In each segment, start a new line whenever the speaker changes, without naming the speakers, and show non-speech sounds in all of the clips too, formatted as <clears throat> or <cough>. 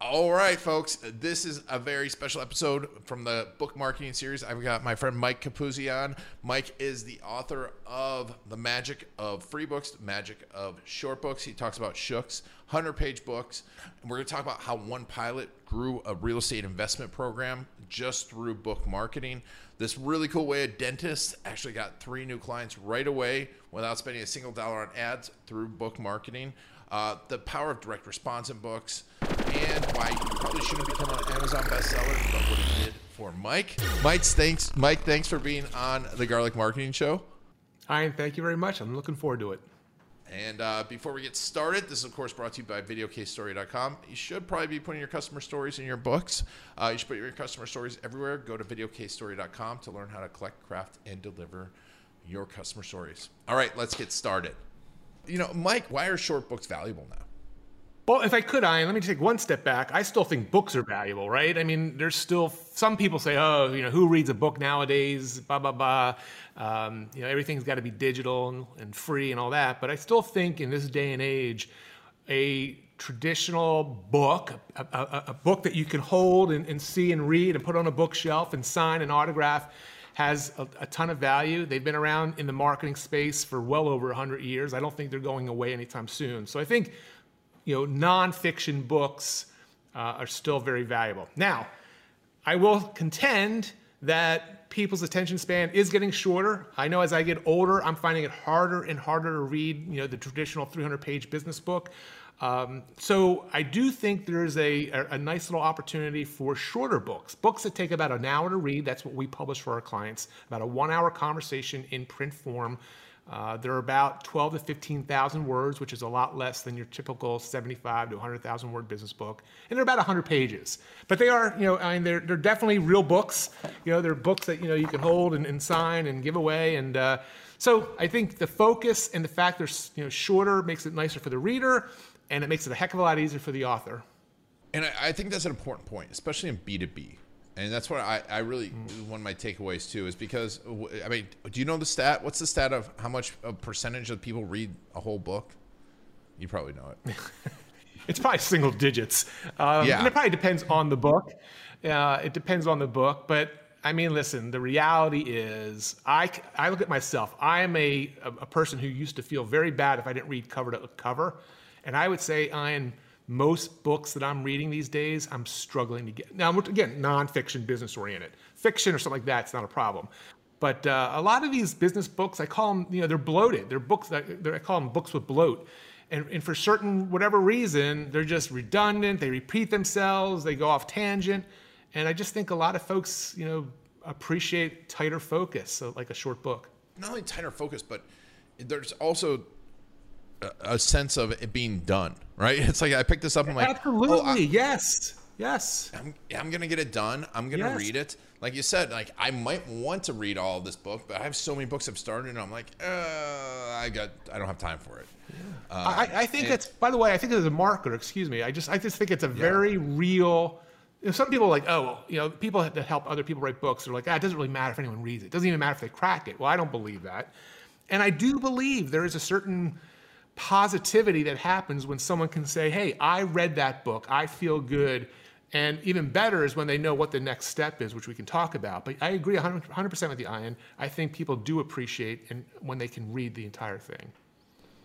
All right, folks. This is a very special episode from the book marketing series. I've got my friend Mike Capuzzi on. Mike is the author of The Magic of Free Books, Magic of Short Books. He talks about Shooks, 100 page books. And we're going to talk about how one pilot grew a real estate investment program just through book marketing. This really cool way a dentist actually got three new clients right away without spending a single dollar on ads through book marketing. Uh, the power of direct response in books, and why you probably shouldn't become an Amazon bestseller, but what he did for Mike. Mike, thanks. Mike, thanks for being on the Garlic Marketing Show.
Ian, thank you very much. I'm looking forward to it.
And uh, before we get started, this is of course brought to you by VideoCaseStory.com. You should probably be putting your customer stories in your books. Uh, you should put your customer stories everywhere. Go to VideoCaseStory.com to learn how to collect, craft, and deliver your customer stories. All right, let's get started. You know, Mike, why are short books valuable now?
Well, if I could, Ian, let me take one step back. I still think books are valuable, right? I mean, there's still some people say, oh, you know, who reads a book nowadays? Blah blah blah. Um, you know, everything's got to be digital and, and free and all that. But I still think in this day and age, a traditional book, a, a, a book that you can hold and, and see and read and put on a bookshelf and sign and autograph has a, a, ton of value. They've been around in the marketing space for well over 100 years. I don't think they're going away anytime soon. So I think, you know, nonfiction books uh, are still very valuable. Now, I will contend that people's attention span is getting shorter. I know as I get older, I'm finding it harder and harder to read, you know, the traditional 300-page business book. Um, so I do think there's a, a, a, nice little opportunity for shorter books, books that take about an hour to read. That's what we publish for our clients, about a one-hour conversation in print form. Uh, they're about 12 to 15,000 words, which is a lot less than your typical 75 to 100,000 word business book, and they're about 100 pages. But they are, you know, I mean, they're they're definitely real books. You know, they're books that you know you can hold and, and sign and give away, and uh, so I think the focus and the fact they're you know shorter makes it nicer for the reader and it makes it a heck of a lot easier for the author.
And I, I think that's an important point, especially in B2B. And that's what I, I really, one of my takeaways too, is because, I mean, do you know the stat? What's the stat of how much a percentage of people read a whole book? You probably know it. <laughs>
it's probably single digits. Um, yeah. And it probably depends on the book. Uh, it depends on the book. But I mean, listen, the reality is, I, I look at myself. I am a, a person who used to feel very bad if I didn't read cover to cover. And I would say, Ian, most books that I'm reading these days, I'm struggling to get. Now, again, nonfiction, business oriented. Fiction or something like that, it's not a problem. But uh, a lot of these business books, I call them, you know, they're bloated. They're books they're, I call them books with bloat. And, and for certain, whatever reason, they're just redundant. They repeat themselves. They go off tangent. And I just think a lot of folks, you know, appreciate tighter focus, so like a short book.
Not only tighter focus, but there's also a sense of it being done, right? <laughs> It's like I picked this up. And I'm like,
absolutely, oh, I, yes, yes.
I'm, I'm gonna get it done. I'm gonna yes. read it. Like you said, like I might want to read all this book, but I have so many books I've started, and I'm like, uh, I got, I don't have time for it.
Yeah. Uh, I, I, think it's. By the way, I think as a marketer, excuse me, I just, I just think it's a very real. You know, some people are like, oh, well, you know, people that help other people write books are like, ah, it doesn't really matter if anyone reads it. It doesn't even matter if they crack it. Well, I don't believe that, and I do believe there is a certain positivity that happens when someone can say, Hey, I read that book, I feel good. And even better is when they know what the next step is, which we can talk about. But I agree 100%, percent with the Ian. I think people do appreciate and when they can read the entire thing.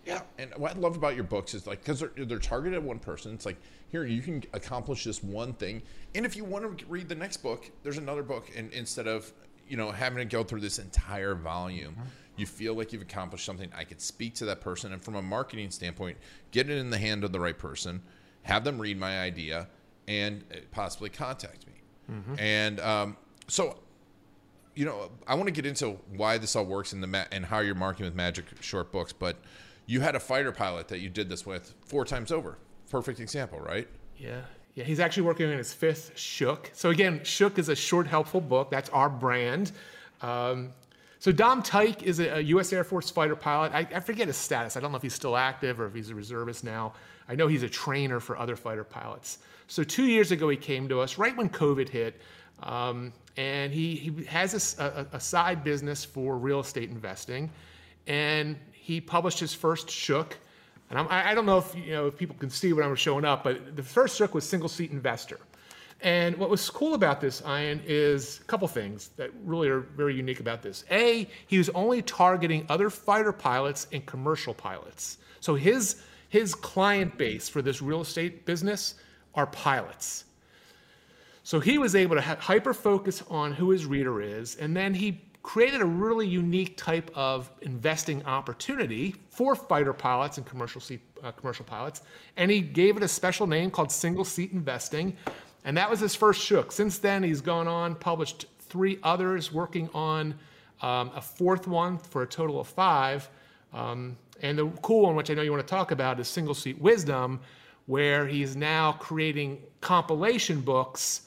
Yeah, and what I love about your books is like because they're, they're targeted at one person. It's like here you can accomplish this one thing, and if you want to read the next book, there's another book, and instead of you know having to go through this entire volume. Mm-hmm you feel like you've accomplished something, I could speak to that person. And from a marketing standpoint, get it in the hand of the right person, have them read my idea, and uh, possibly contact me. Mm-hmm. And um, so, you know, I want to get into why this all works in the ma- and how you're marketing with Magic Short Books. But you had a fighter pilot that you did this with four times over. Perfect example, right?
Yeah. Yeah, he's actually working on his fifth Shook. So again, Shook is a short, helpful book. That's our brand. Um, so Dom Tyke is a, a, U.S. Air Force fighter pilot. I, I, forget his status. I don't know if he's still active or if he's a reservist now. I know he's a trainer for other fighter pilots. So two years ago, he came to us right when COVID hit, um, and he, he has a, a, a side business for real estate investing, and he published his first Shook and I'm, I do not know if you know if people can see what I'm showing up, but the first trick was single seat investor. And what was cool about this, Ian, is a couple things that really are very unique about this. A, he was only targeting other fighter pilots and commercial pilots. So his his client base for this real estate business are pilots. So he was able to hyper focus on who his reader is, and then he created a really unique type of investing opportunity for fighter pilots and commercial seat, uh, commercial pilots, and he gave it a special name called single seat investing, and that was his first shook. Since then, he's gone on, published three others, working on um, a fourth one for a total of five. Um, and the cool one, which I know you want to talk about, is Single Seat Wisdom, where he's now creating compilation books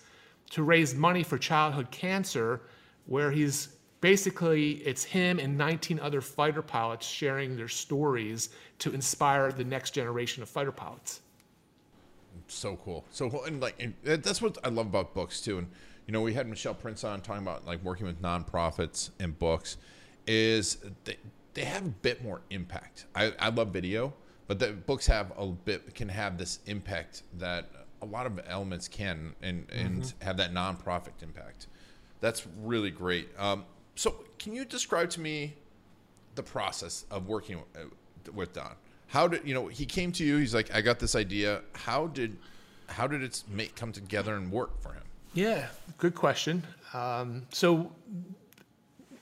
to raise money for childhood cancer, where he's basically it's him and 19 other fighter pilots sharing their stories to inspire the next generation of fighter pilots
so cool. So cool. And like and that's what i love about books too. And you know we had michelle prince on talking about like working with nonprofits and books is they, they have a bit more impact. I, I love video but the books have a bit can have this impact that a lot of elements can and and mm-hmm. have that nonprofit impact. That's really great. Um, so, can you describe to me the process of working uh, with Dom? How did you know he came to you? He's like, I got this idea. How did how did it make come together and work for him?
Yeah, good question. Um, so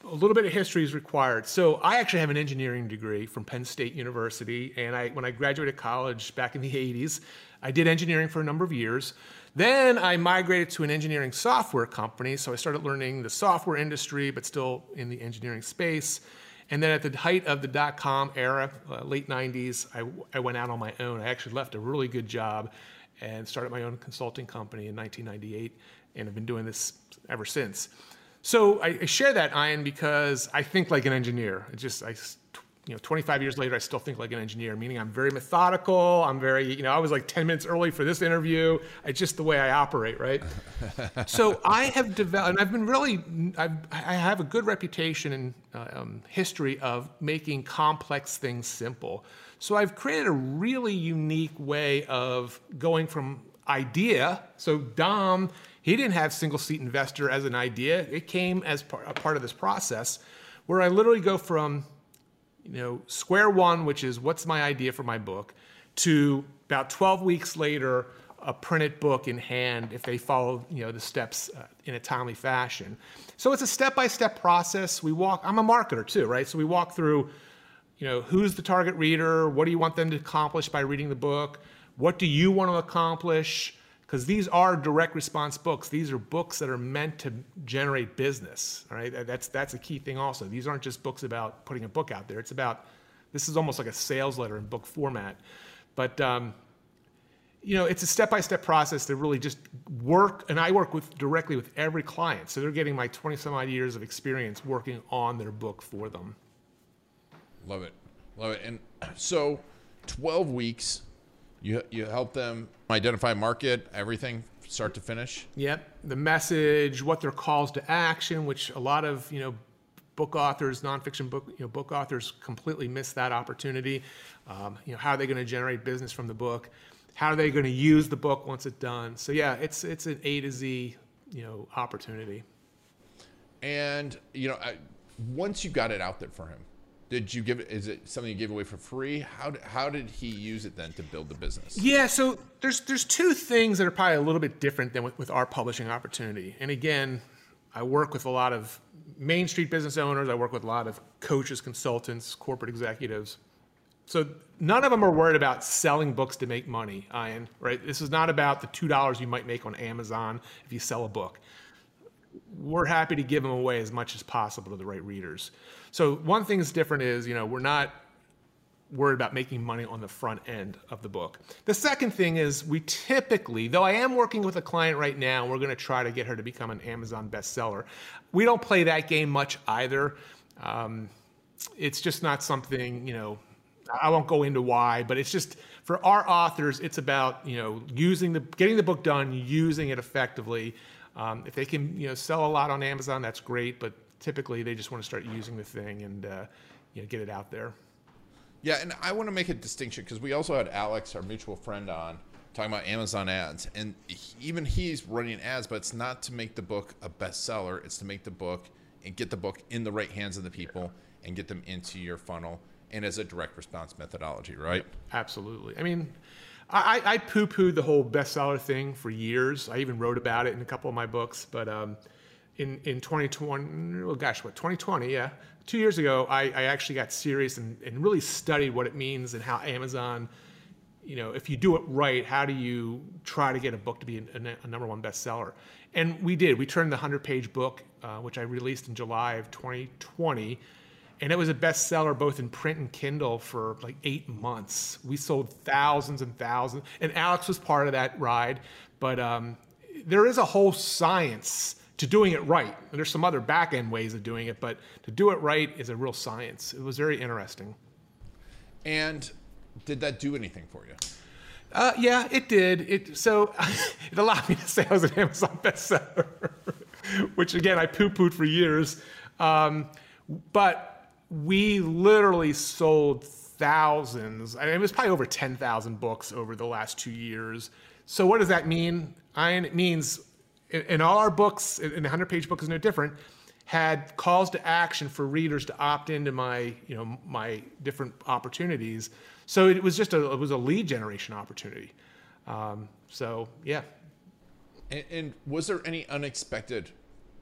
a little bit of history is required. So I actually have an engineering degree from Penn State University, and I when I graduated college back in the 80s, I did engineering for a number of years. Then I migrated to an engineering software company, so I started learning the software industry, but still in the engineering space. And then at the height of the dot com era, uh, late 90s, I, I went out on my own. I actually left a really good job and started my own consulting company in 1998, and have been doing this ever since. So I, I share that, Ian, because I think like an engineer. It just I you know, 25 years later, I still think like an engineer, meaning I'm very methodical. I'm very, you know, I was like 10 minutes early for this interview. It's just the way I operate, right? <laughs> so I have developed, and I've been really, I've, I have a good reputation and uh, um, history of making complex things simple. So I've created a really unique way of going from idea. So Dom, he didn't have single seat investor as an idea. It came as part, a part of this process where I literally go from you know, square one, which is what's my idea for my book, to about 12 weeks later, a printed book in hand if they follow you know the steps uh, in a timely fashion. So it's a step-by-step process. We walk. I'm a marketer too, right? So we walk through, you know, who's the target reader? What do you want them to accomplish by reading the book? What do you want to accomplish? Because these are direct response books. These are books that are meant to generate business. Right? That's that's a key thing. Also, these aren't just books about putting a book out there. It's about this is almost like a sales letter in book format. But um, you know, it's a step-by-step process to really just work. And I work with directly with every client, so they're getting my 20 some odd years of experience working on their book for them.
Love it, love it. And <clears throat> so, 12 weeks you you help them identify market, everything start to finish.
Yep, the message, what their calls to action, which a lot of you know book authors, nonfiction book you know book authors completely miss that opportunity. Um, you know, how are they going to generate business from the book? How are they going to use the book once it's done? So yeah, it's it's an A to Z you know opportunity.
And you know, I, once you got it out there for him, did you give it is it something you gave away for free? How how did he use it then to build the business?
Yeah so there's there's two things that are probably a little bit different than with, with our publishing opportunity. And again i work with a lot of main street business owners. I work with a lot of coaches consultants corporate executives. So none of them are worried about selling books to make money ian right? This is not about the two dollars you might make on amazon if you sell a book we're happy to give them away as much as possible to the right readers so one thing that's different is, you know, we're not worried about making money on the front end of the book. The second thing is we typically, though I am working with a client right now, we're going to try to get her to become an Amazon bestseller. We don't play that game much either. Um, it's just not something, you know, I won't go into why, but it's just for our authors, it's about, you know, using the, getting the book done, using it effectively. Um, if they can, you know, sell a lot on Amazon, that's great, but typically they just want to start using the thing and, uh, you know, get it out there.
Yeah, and I want to make a distinction because we also had Alex, our mutual friend, on talking about Amazon ads, and he, even he's running ads, but it's not to make the book a bestseller. It's to make the book and get the book in the right hands of the people and get them into your funnel and as a direct response methodology, right?
Absolutely. I mean, I, I poo pooed the whole bestseller thing for years. I even wrote about it in a couple of my books, but um, in in 2020, oh gosh, what 2020? Yeah, two years ago, I, I actually got serious and, and really studied what it means and how Amazon, you know, if you do it right, how do you try to get a book to be a, number one bestseller? And we did. We turned the 100 page book, uh, which I released in July of 2020, and it was a bestseller both in print and Kindle for like eight months. We sold thousands and thousands, and Alex was part of that ride. But um, there is a whole science to doing it right. And there's some other back end ways of doing it, but to do it right is a real science. It was very interesting.
And did that do anything for you?
Uh, yeah, it did. It so <laughs> it allowed me to say I was an Amazon bestseller, <laughs> which again I poo-pooed for years. Um, but we literally sold thousands. I mean, it was probably over ten thousand books over the last two years. So what does that mean? I, it means in, all our books, in the 100 page book is no different, had calls to action for readers to opt into my, you know, my different opportunities. So it was just a, it was a lead generation opportunity. Um, so yeah.
And, and was there any unexpected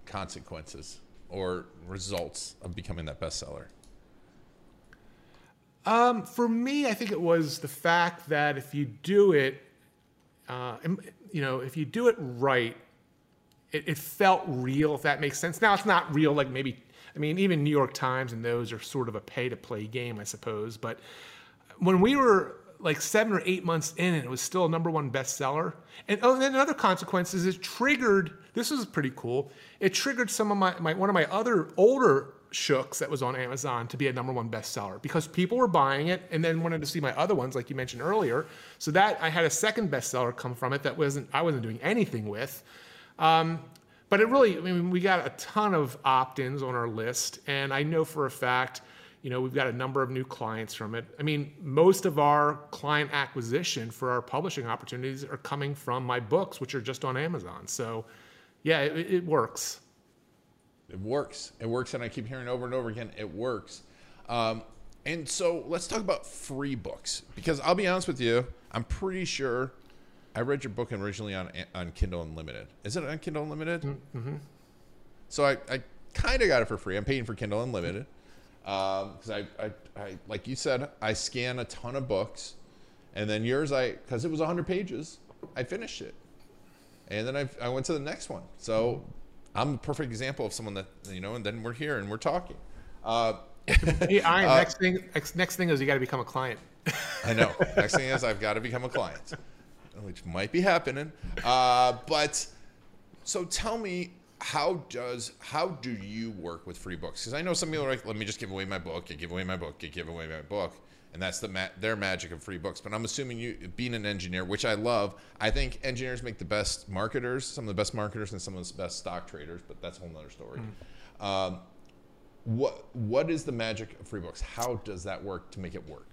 consequences or results of becoming that bestseller?
Um, for me, I think it was the fact that if you do it, uh, you know, if you do it right, it, it felt real, if that makes sense. Now it's not real, like maybe I mean, even New York Times and those are sort of a pay to play game, I suppose. But when we were like seven or eight months in and it was still a number one bestseller, and, oh, then another consequence is it triggered, this is pretty cool, it triggered some of my, my one of my other older shooks that was on Amazon to be a number one bestseller because people were buying it and then wanted to see my other ones, like you mentioned earlier. So that I had a second bestseller come from it that wasn't I wasn't doing anything with. Um, but it really, I mean, we got a ton of opt-ins on our list, and I know for a fact, you know, we've got a number of new clients from it. I mean, most of our client acquisition for our publishing opportunities are coming from my books, which are just on Amazon. So, yeah, it, it works.
It works. It works, and I keep hearing over and over again, it works. Um, and so let's talk about free books because I'll be honest with you, I'm pretty sure I read your book originally on on Kindle Unlimited. Is it on Kindle Unlimited? Mm-hmm. So I, I kind of got it for free. I'm paying for Kindle Unlimited because um, I, I, I, like you said, I scan a ton of books, and then yours, I because it was 100 pages, I finished it, and then I, I went to the next one. So I'm a perfect example of someone that you know, and then we're here and we're talking. Uh,
hey, I, uh, next thing, next thing is you got to become a client. <laughs>
I know. Next thing is I've got to become a client which might be happening. Uh, but so tell me, how does how do you work with free books? Because I know some people are like, let me just give away my book, I give away my book, I give away my book, and that's the ma- their magic of free books. But I'm assuming you, being an engineer, which I love, I think engineers make the best marketers, some of the best marketers, and some of the best stock traders. But that's a whole nother story. Mm. Um, what what is the magic of free books? How does that work to make it work?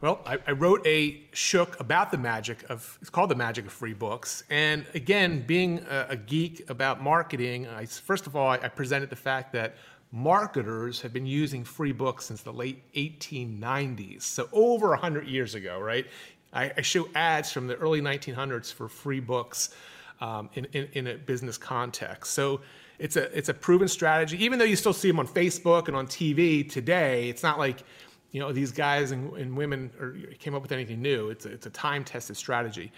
Well, I, I, wrote a shook about the magic of, it's called The Magic of Free Books. And again, being a, a geek about marketing, I, first of all, I, I, presented the fact that marketers have been using free books since the late 1890s. So over 100 years ago, right? I, show ads from the early 1900s for free books um, in, in, in a business context. So it's a, it's a proven strategy. Even though you still see them on Facebook and on TV today, it's not like, you know these guys and, and women are, came up with anything new. It's a, it's a time tested strategy.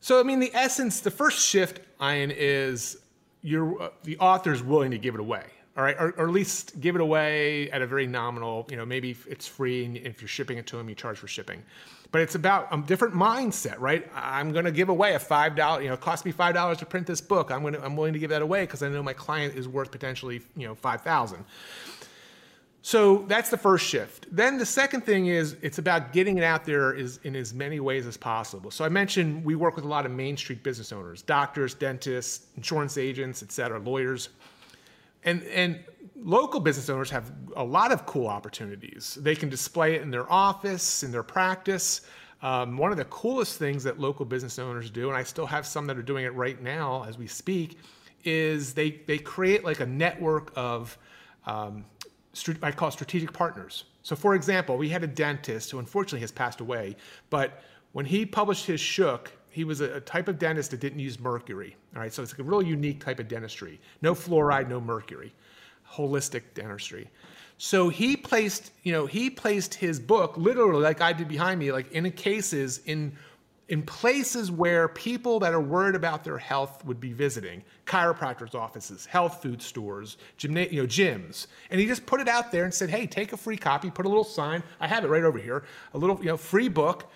So I mean, the essence, the first shift, Ian, is you're uh, the author's willing to give it away, all right, or, or, at least give it away at a very nominal. You know, maybe it's free, and if you're shipping it to them, you charge for shipping. But it's about a different mindset, right? I'm going to give away a five dollar. You know, it cost me five dollars to print this book. I'm going to, I'm willing to give that away because I know my client is worth potentially, you know, five thousand. So that's the first shift. Then the second thing is it's about getting it out there is in as many ways as possible. So I mentioned we work with a lot of Main Street business owners, doctors, dentists, insurance agents, et cetera, lawyers. And, and local business owners have a lot of cool opportunities. They can display it in their office, in their practice. Um, one of the coolest things that local business owners do, and I still have some that are doing it right now as we speak, is they, they create like a network of um, I call strategic partners. So, for example, we had a dentist who unfortunately has passed away, but when he published his Shook, he was a, a type of dentist that didn't use mercury. All right, so it's a really unique type of dentistry. No fluoride, no mercury, holistic dentistry. So he placed, you know, he placed his book literally like I did behind me, like in cases in in places where people that are worried about their health would be visiting chiropractors offices health food stores gymna- you know, gyms and he just put it out there and said hey take a free copy put a little sign i have it right over here a little you know free book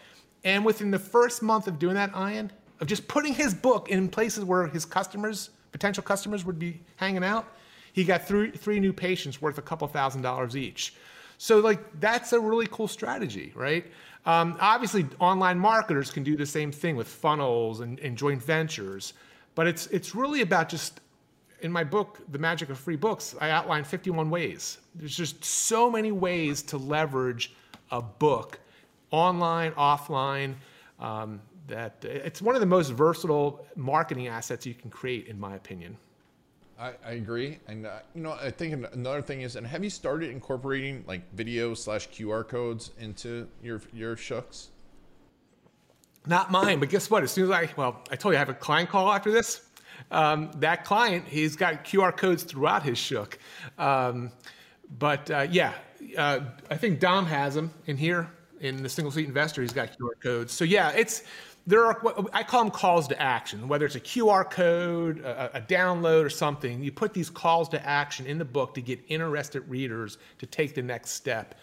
and within the first month of doing that ian of just putting his book in places where his customers potential customers would be hanging out he got three, three new patients worth a couple thousand dollars each so like that's a really cool strategy right um, obviously, online marketers can do the same thing with funnels and, and joint ventures, but it's it's really about just in my book, The Magic of Free Books, I outline 51 ways. There's just so many ways to leverage a book, online, offline. Um, that it's one of the most versatile marketing assets you can create, in my opinion.
I, I agree, and uh, you know, I think another thing is, and have you started incorporating like video slash QR codes into your your shooks?
Not mine, but guess what? As soon as I well, I told you I have a client call after this. Um, that client, he's got QR codes throughout his shook. Um, but uh, yeah, uh, I think Dom has them in here in the single seat investor. He's got QR codes. So yeah, it's there are I call them calls to action, whether it's a QR code, a, a, download, or something. You put these calls to action in the book to get interested readers to take the next step,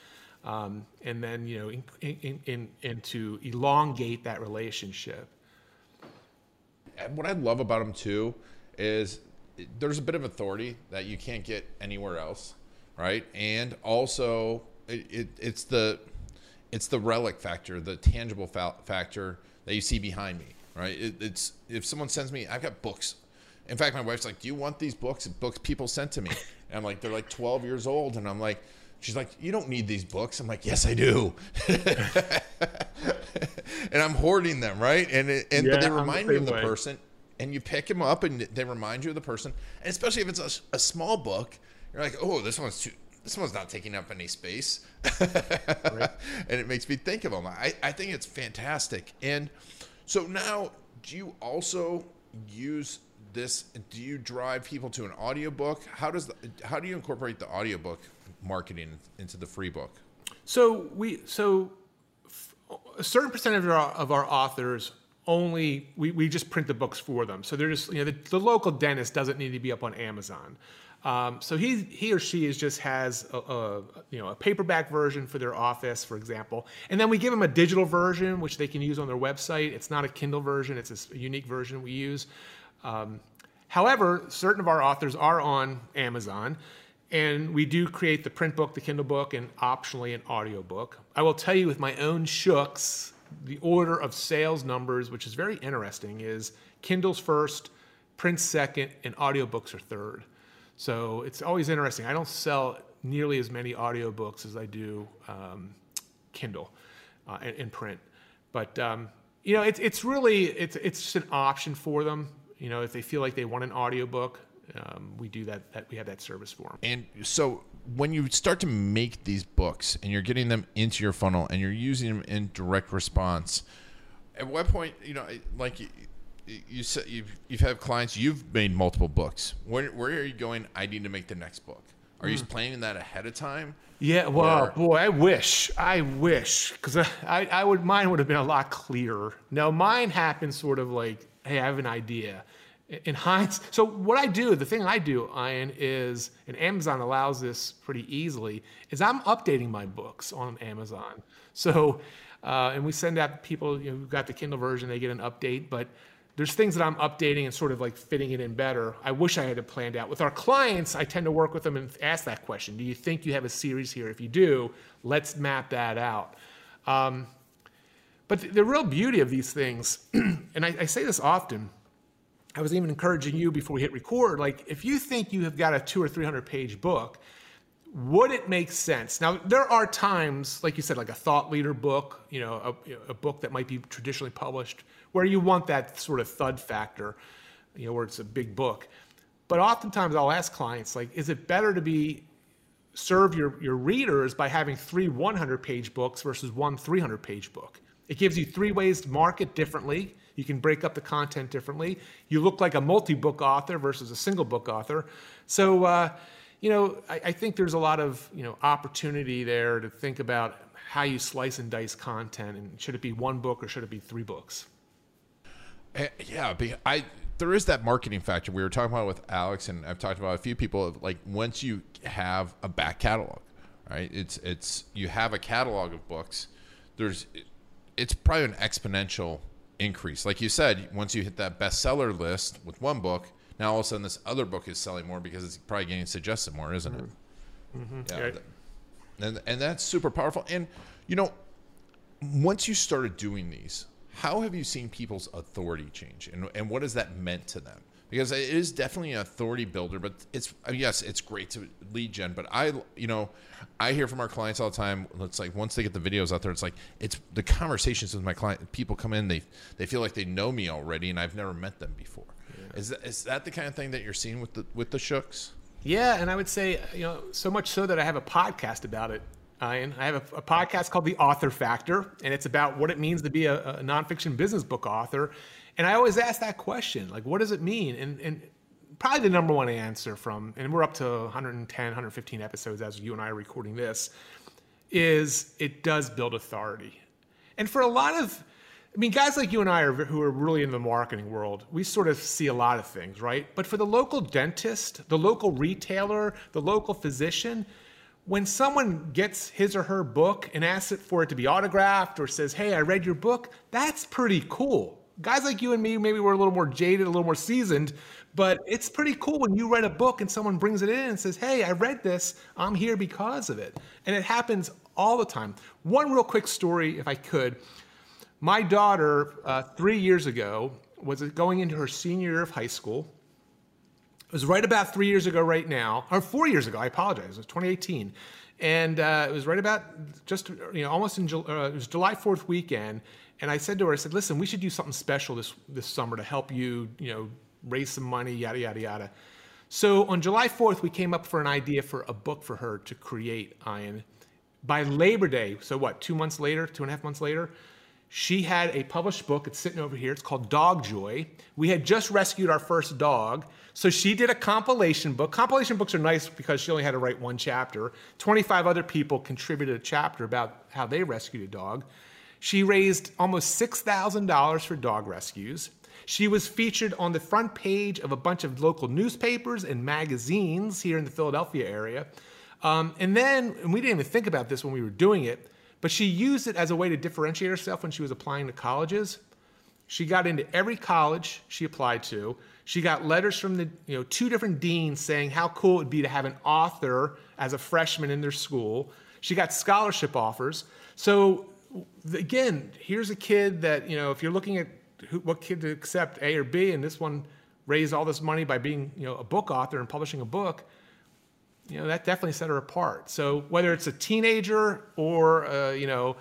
um, and then you know, in, in, in, and to elongate that relationship.
What I love about them too is there's a bit of authority that you can't get anywhere else, right? And also, it, it, it's the it's the relic factor, the tangible fa- factor that you see behind me, right? It, it's if someone sends me, I've got books. In fact, my wife's like, "Do you want these books?" Books people sent to me, and I'm like, "They're like 12 years old," and I'm like, "She's like, you don't need these books." I'm like, "Yes, I do," <laughs> and I'm hoarding them, right? And it, and yeah, but they remind the me of the way. person, and you pick them up, and they remind you of the person, and especially if it's a, a small book, you're like, "Oh, this one's too." This one's not taking up any space. right. <laughs> And it makes me think of them. I, I think it's fantastic. And so now, do you also use this? Do you drive people to an audiobook? How does the, how do you incorporate the audiobook marketing into the free book?
So we so a certain percentage of our, of our authors only we, we just print the books for them. So they're just you know the, the local dentist doesn't need to be up on Amazon. Um, so he, he or she is just has a, a, you know a paperback version for their office, for example, and then we give them a digital version which they can use on their website. It's not a Kindle version; it's a unique version we use. Um, however, certain of our authors are on Amazon, and we do create the print book, the Kindle book, and optionally an audio book. I will tell you with my own shooks, the order of sales numbers, which is very interesting, is Kindle's first, print second, and audiobooks are third. So it's always interesting. I don't sell nearly as many audiobooks as I do um, Kindle uh, in, in, print. But um, you know, it's it's really it's it's just an option for them. You know, if they feel like they want an audiobook, um, we do that, that. We have that service for them.
And so when you start to make these books and you're getting them into your funnel and you're using them in direct response, at what point, you know, like you said you've you've had clients. You've made multiple books. Where where are you going? I need to make the next book. Are mm. you hmm. planning that ahead of time?
Yeah. Well, or? boy, I wish. I wish because I, I would mine would have been a lot clearer. Now mine happened sort of like, hey, I have an idea, in <laughs> Heinz. So what I do, the thing I do, Ian, is, and Amazon allows this pretty easily, is I'm updating my books on Amazon. So, uh, and we send out people you know, who've got the Kindle version, they get an update, but there's things that I'm updating and sort of like fitting it in better. I wish I had it planned out. With our clients, I tend to work with them and ask that question. Do you think you have a series here? If you do, let's map that out. Um, but the, the, real beauty of these things, <clears throat> and I, I say this often, I was even encouraging you before we hit record, like if you think you have got a two or 300 page book, would it make sense? Now, there are times, like you said, like a thought leader book, you know, a, a book that might be traditionally published where you want that sort of thud factor, you know, where it's a big book. But oftentimes I'll ask clients, like, is it better to be serve your, your readers by having three 100 page books versus one 300 page book? It gives you three ways to market differently. You can break up the content differently. You look like a multi book author versus a single book author. So, uh, you know, I, I, think there's a lot of you know opportunity there to think about how you slice and dice content, and should it be one book or should it be three books?
Eh, yeah, I there is that marketing factor we were talking about with Alex, and I've talked about a few people. Like once you have a back catalog, right? It's it's you have a catalog of books. There's it's probably an exponential increase. Like you said, once you hit that bestseller list with one book, now all of a sudden this other book is selling more because it's probably getting suggested more, isn't it? Mm-hmm. Yeah, right. and and that's super powerful. And you know, once you started doing these, how have you seen people's authority change, and and what has that meant to them? Because it is definitely an authority builder, but it's uh, yes, it's great to lead gen. But I, you know, I hear from our clients all the time. It's like once they get the videos out there, it's like it's the conversations with my client. People come in, they they feel like they know me already, and I've never met them before. Yeah. Is that, is that the kind of thing that you're seeing with the with the shooks?
Yeah, and I would say you know so much so that I have a podcast about it Uh, Ian. I have a, a, podcast called The Author Factor, and it's about what it means to be a, a, nonfiction business book author. And I always ask that question, like, what does it mean? And, and probably the number one answer from, and we're up to 110, 115 episodes as you and I are recording this, is it does build authority. And for a lot of, I mean, guys like you and I are, who are really in the marketing world, we sort of see a lot of things, right? But for the local dentist, the local retailer, the local physician, when someone gets his or her book and asks it for it to be autographed or says, Hey, I read your book, that's pretty cool. Guys like you and me, maybe we're a little more jaded, a little more seasoned, but it's pretty cool when you read a book and someone brings it in and says, Hey, I read this. I'm here because of it. And it happens all the time. One real quick story, if I could. My daughter, uh, three years ago, was going into her senior year of high school it was right about three years ago, right now, or four years ago. I apologize. It was 2018, and uh, it was right about just you know almost in uh, it was July 4th weekend. And I said to her, I said, "Listen, we should do something special this this summer to help you, you know, raise some money, yada yada yada." So on July 4th, we came up for an idea for a book for her to create. Ian, by Labor Day, so what? Two months later, two and a half months later, she had a published book. It's sitting over here. It's called Dog Joy. We had just rescued our first dog. So she did a compilation book. Compilation books are nice because she only had to write one chapter. 25 other people contributed a chapter about how they rescued a dog. She raised almost $6,000 for dog rescues. She was featured on the front page of a bunch of local newspapers and magazines here in the Philadelphia area. Um, and then, and we didn't even think about this when we were doing it, but she used it as a way to differentiate herself when she was applying to colleges. She got into every college she applied to. She got letters from the you know two different deans saying how cool it would be to have an author as a freshman in their school. She got scholarship offers. So again, here's a kid that you know if you're looking at who, what kid to accept A or B, and this one raised all this money by being you know a book author and publishing a book you know that definitely set her apart. So whether it's a teenager or uh, you know,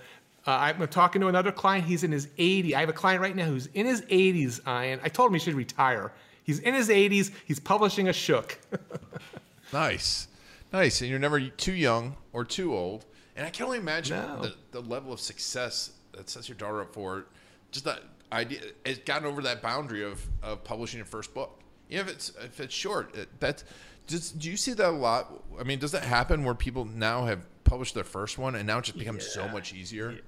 uh, I'm talking to another client. He's in his 80s. I have a client right now who's in his 80s. Ian, I told him he should retire. He's in his 80s. He's publishing a shook. <laughs>
nice, nice. And you're never too young or too old. And I can only imagine no. the, the level of success that sets your daughter up for. Just that idea, it's gotten over that boundary of, of publishing your first book. You know, if it's if it's short, it, that's does, do you see that a lot? I mean, does that happen where people now have published their first one and now it just becomes yeah. so much easier?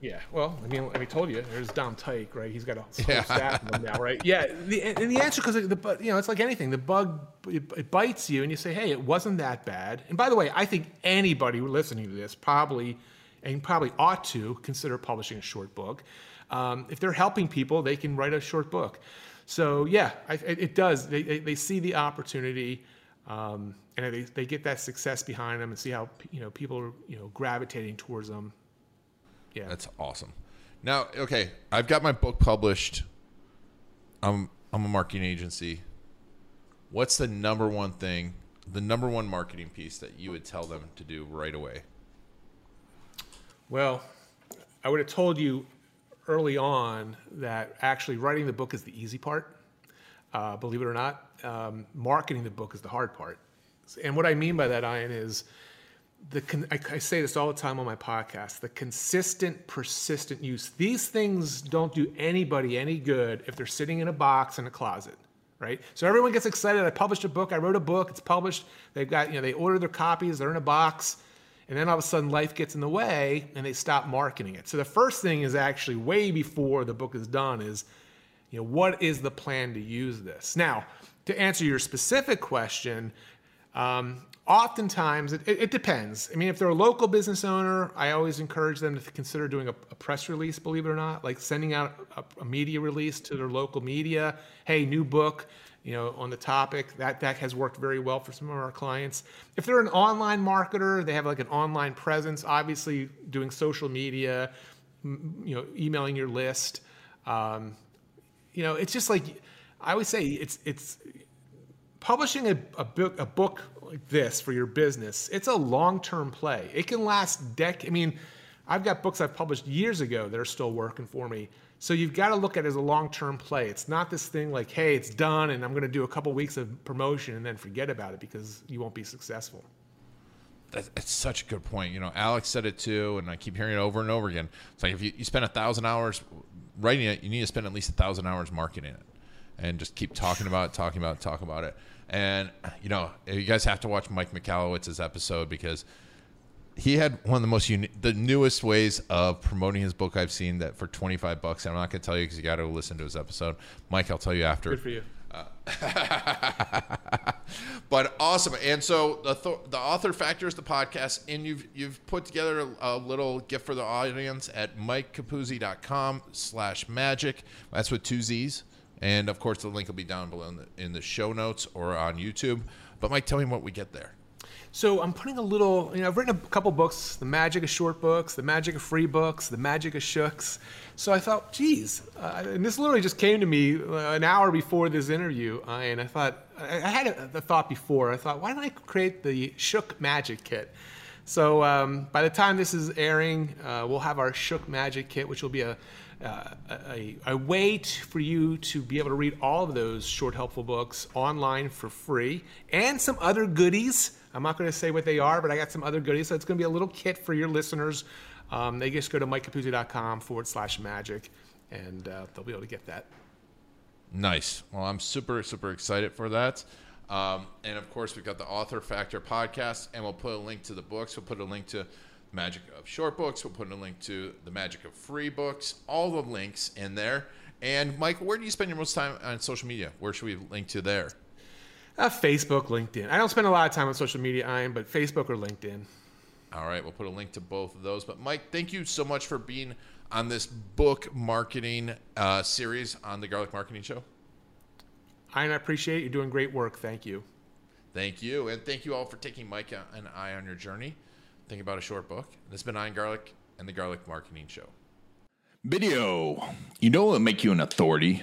Yeah, well, I mean, I told you, there's Dom Tyke, right? He's got a whole
Yeah.
staff of them now, right? Yeah, the, and the answer, because the you know, it's like anything, the bug it, it bites you, and you say, hey, it wasn't that bad. And by the way, I think anybody listening to this probably and probably ought to consider publishing a short book. Um, if they're helping people, they can write a short book. So yeah, I, it, it does. They, they, they see the opportunity. Um, and they, they get that success behind them and see how you know people are you know gravitating towards them. Yeah,
That's awesome. Now, okay, I've got my book published. I'm I'm a marketing agency. What's the number one thing, the number one marketing piece that you would tell them to do right away?
Well, I would have told you early on that actually writing the book is the easy part. Uh, believe it or not, um, marketing the book is the hard part. And what I mean by that, Ian, is the con- I, I say this all the time on my podcast: the consistent, persistent use. These things don't do anybody any good if they're sitting in a box in a closet, right? So everyone gets excited. I published a book. I wrote a book. It's published. They've got you know they order their copies. They're in a box. And then all of a sudden, life gets in the way, and they stop marketing it. So the first thing is actually way before the book is done is, you know, what is the plan to use this? Now, to answer your specific question, um, oftentimes it, it, depends. I mean, if they're a local business owner, I always encourage them to consider doing a, a press release. Believe it or not, like sending out a, a media release to their local media. Hey, new book you know, on the topic. That that has worked very well for some of our clients. If they're an online marketer, they have like an online presence. Obviously, doing social media, you know, emailing your list. Um, you know, it's just like I always say, it's it's publishing a, a book a book like this for your business. It's a long term play. It can last dec. I mean, I've got books I've published years ago that are still working for me. So you've got to look at it as a long-term play. It's not this thing like, hey, it's done and I'm going to do a couple weeks of promotion and then forget about it because you won't be successful.
That's such a good point. You know, Alex said it too, and I keep hearing it over and over again. It's like if you, you spend a thousand hours writing it, you need to spend at least a thousand hours marketing it, and just keep talking about it, talking about it, talking about it. And you know, you guys have to watch Mike Michalowicz's episode because he had one of the most uni- the newest ways of promoting his book I've seen that for 25 bucks. I'm not going to tell you because you got to listen to his episode. Mike, I'll tell you after.
Good for you. <laughs>
but awesome. And so the th- the author factor is the podcast, and you've you've put together a, a little gift for the audience at mikecapuzzi.com slash magic. That's with two Z's. And of course, the link will be down below in the, in the show notes or on YouTube. But Mike, tell me what we get there.
So I'm putting a little, you know, I've written a couple books, The Magic of Short Books, The Magic of Free Books, The Magic of Shooks. So I thought, geez, uh, and this literally just came to me uh, an hour before this interview, uh, and I thought, I, I had a, the thought before, I thought, why don't I create the Shook Magic Kit? So um, by the time this is airing, uh, we'll have our Shook Magic Kit, which will be a, uh, a, a way for you to be able to read all of those short, helpful books online for free and some other goodies. I'm not going to say what they are, but I got some other goodies. So it's going to be a little kit for your listeners. Um, they just go to mikecapuzzi.com forward slash magic, and uh, they'll be able to get that.
Nice. Well, I'm super, super excited for that. Um, and of course, we've got the Author Factor podcast, and we'll put a link to the books. We'll put a link to Magic of Short Books. We'll put a link to the Magic of Free Books. All the links in there. And Mike, where do you spend your most time on social media? Where should we link to there?
Uh, Facebook, LinkedIn. I don't spend a lot of time on social media, Ian, but Facebook or LinkedIn.
All right, we'll put a link to both of those. But Mike, thank you so much for being on this book marketing uh, series on the Garlic Marketing Show.
Ian, I appreciate it. You're doing great work. Thank you.
Thank you. And thank you all for taking Mike and I on your journey. Think about a short book. This has been Ian Garlic and the Garlic Marketing Show.
Video. You know what will make you an authority.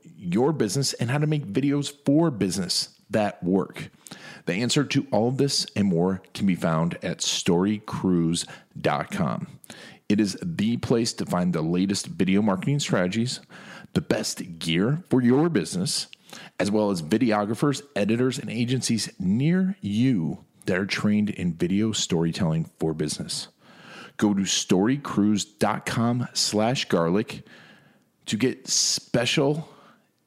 your business and how to make videos for business that work? The answer to all of this and more can be found at storycrews.com.
It is the place to find the latest video marketing strategies, the best gear for your business, as well as videographers, editors, and agencies near you that are trained in video storytelling for business. Go to storycrews.com slash garlic to get special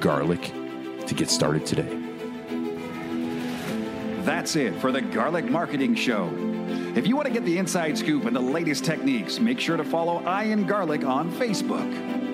garlic to get started today.
That's it for the Garlic Marketing Show. If you want to get the inside scoop and the latest techniques, make sure to follow Ian Garlic on Facebook.